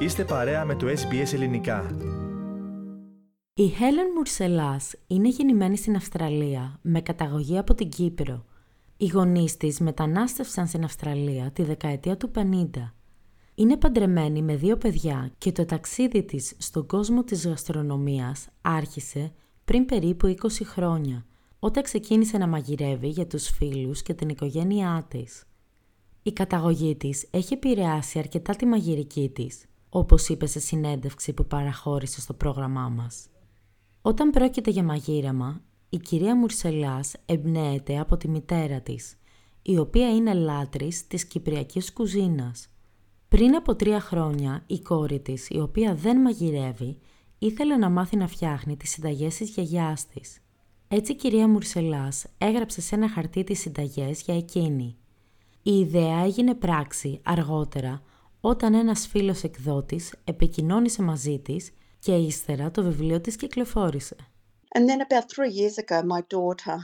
Είστε παρέα με το SBS Ελληνικά. Η Helen Μουρσελάς είναι γεννημένη στην Αυστραλία με καταγωγή από την Κύπρο. Οι γονείς της μετανάστευσαν στην Αυστραλία τη δεκαετία του 50. Είναι παντρεμένη με δύο παιδιά και το ταξίδι της στον κόσμο της γαστρονομίας άρχισε πριν περίπου 20 χρόνια, όταν ξεκίνησε να μαγειρεύει για τους φίλους και την οικογένειά της. Η καταγωγή της έχει επηρεάσει αρκετά τη μαγειρική της, όπως είπες σε συνέντευξη που παραχώρησες στο πρόγραμμά μας. Όταν πρόκειται για μαγείρεμα, η κυρία Μουρσελάς εμπνέεται από τη μητέρα της, η οποία είναι λάτρης της κυπριακής κουζίνας. Πριν από τρία χρόνια, η κόρη της, η οποία δεν μαγειρεύει, ήθελε να μάθει να φτιάχνει τις συνταγές της γιαγιάς της. Έτσι η κυρία Μουρσελάς έγραψε σε ένα χαρτί τις συνταγές για εκείνη. Η ιδέα έγινε πράξη αργότερα όταν ένας φίλος εκδότης επικοινώνησε μαζί της και ύστερα το βιβλίο της κυκλοφόρησε. And then about three years ago, my daughter,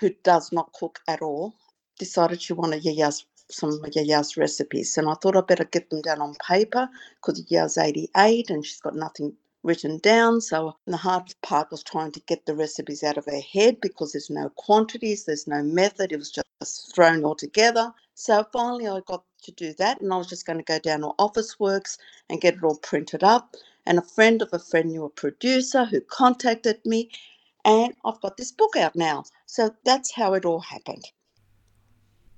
who does not cook at all, decided she wanted Yaya's, some of Yaya's recipes. And I thought I'd better get them down on paper because Yaya's 88 and she's got nothing written down. So the hard part was trying to get the recipes out of her head because there's no quantities, there's no method. It was just thrown all together. So finally I got to do that and I was just going to go down to Officeworks and get it all printed up. And a friend of a friend knew a producer who contacted me and I've got this book out now. So that's how it all happened.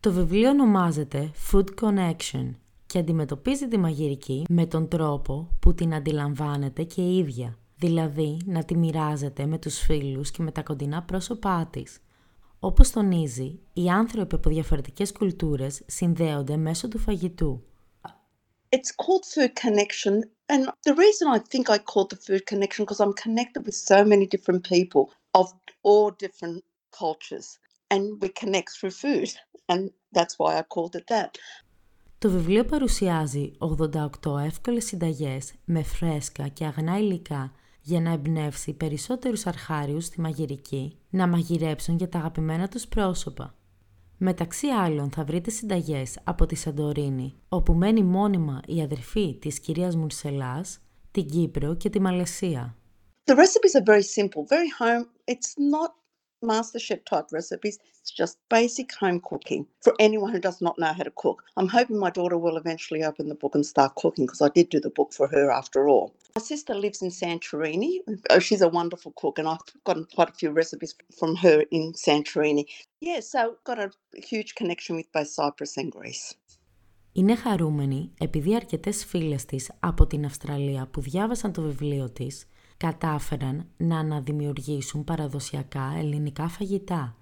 Το βιβλίο ονομάζεται Food Connection και αντιμετωπίζει τη μαγειρική με τον τρόπο που την αντιλαμβάνεται και η ίδια, δηλαδή να τη μοιράζεται με τους φίλους και με τα κοντινά πρόσωπά της. Όπως τονίζει, οι άνθρωποι από διαφορετικές κουλτούρες συνδέονται μέσω του φαγητού. It's called Food Connection and the reason I think I called the Food Connection because I'm connected with so many different people of all different cultures and we connect through food and that's why I called it that. Το βιβλίο παρουσιάζει 88 εύκολες συνταγές με φρέσκα και αγνά υλικά για να εμπνεύσει περισσότερους αρχάριους στη μαγειρική να μαγειρέψουν για τα αγαπημένα τους πρόσωπα. Μεταξύ άλλων θα βρείτε συνταγές από τη Σαντορίνη, όπου μένει μόνιμα η αδερφή της κυρίας Μουρσελάς, την Κύπρο και τη Μαλαισία. The recipes are very simple, very home. It's not MasterChef type recipes. It's just basic home cooking for anyone who does not know how to cook. I'm hoping my daughter will eventually open the book and start cooking because I did do the book for her after all. My sister lives in Santorini. Oh, she's a wonderful cook, and I've gotten quite a few recipes from her in Santorini. Yeah, so got a huge connection with both Cyprus and Greece. Είναι χαρούμενη επειδή αρκετές φίλες της από την Αυστραλία που διάβασαν το βιβλίο της κατάφεραν να αναδημιουργήσουν παραδοσιακά ελληνικά φαγητά.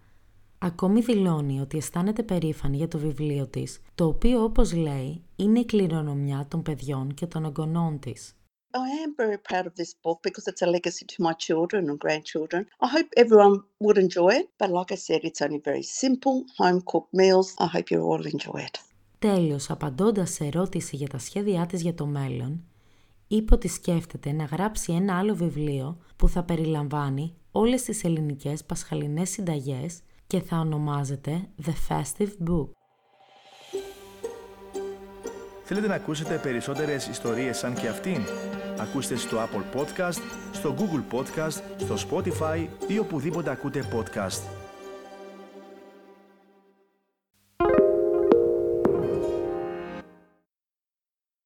Ακόμη δηλώνει ότι αισθάνεται περήφανη για το βιβλίο της, το οποίο όπως λέει είναι η κληρονομιά των παιδιών και των εγγονών της. I am very proud of this book because it's a legacy to my children and grandchildren. I hope everyone would enjoy it, but like I said, it's only very simple, home cooked meals. I hope you all enjoy it. Τέλος, απαντώντας σε ερώτηση για τα σχέδιά της για το μέλλον, είπε ότι σκέφτεται να γράψει ένα άλλο βιβλίο που θα περιλαμβάνει όλες τις ελληνικές πασχαλινές συνταγές και θα ονομάζεται The Festive Book. Θέλετε να ακούσετε περισσότερες ιστορίες σαν και αυτήν; Ακούστε στο Apple Podcast, στο Google Podcast, στο Spotify ή οπουδήποτε ακούτε podcast.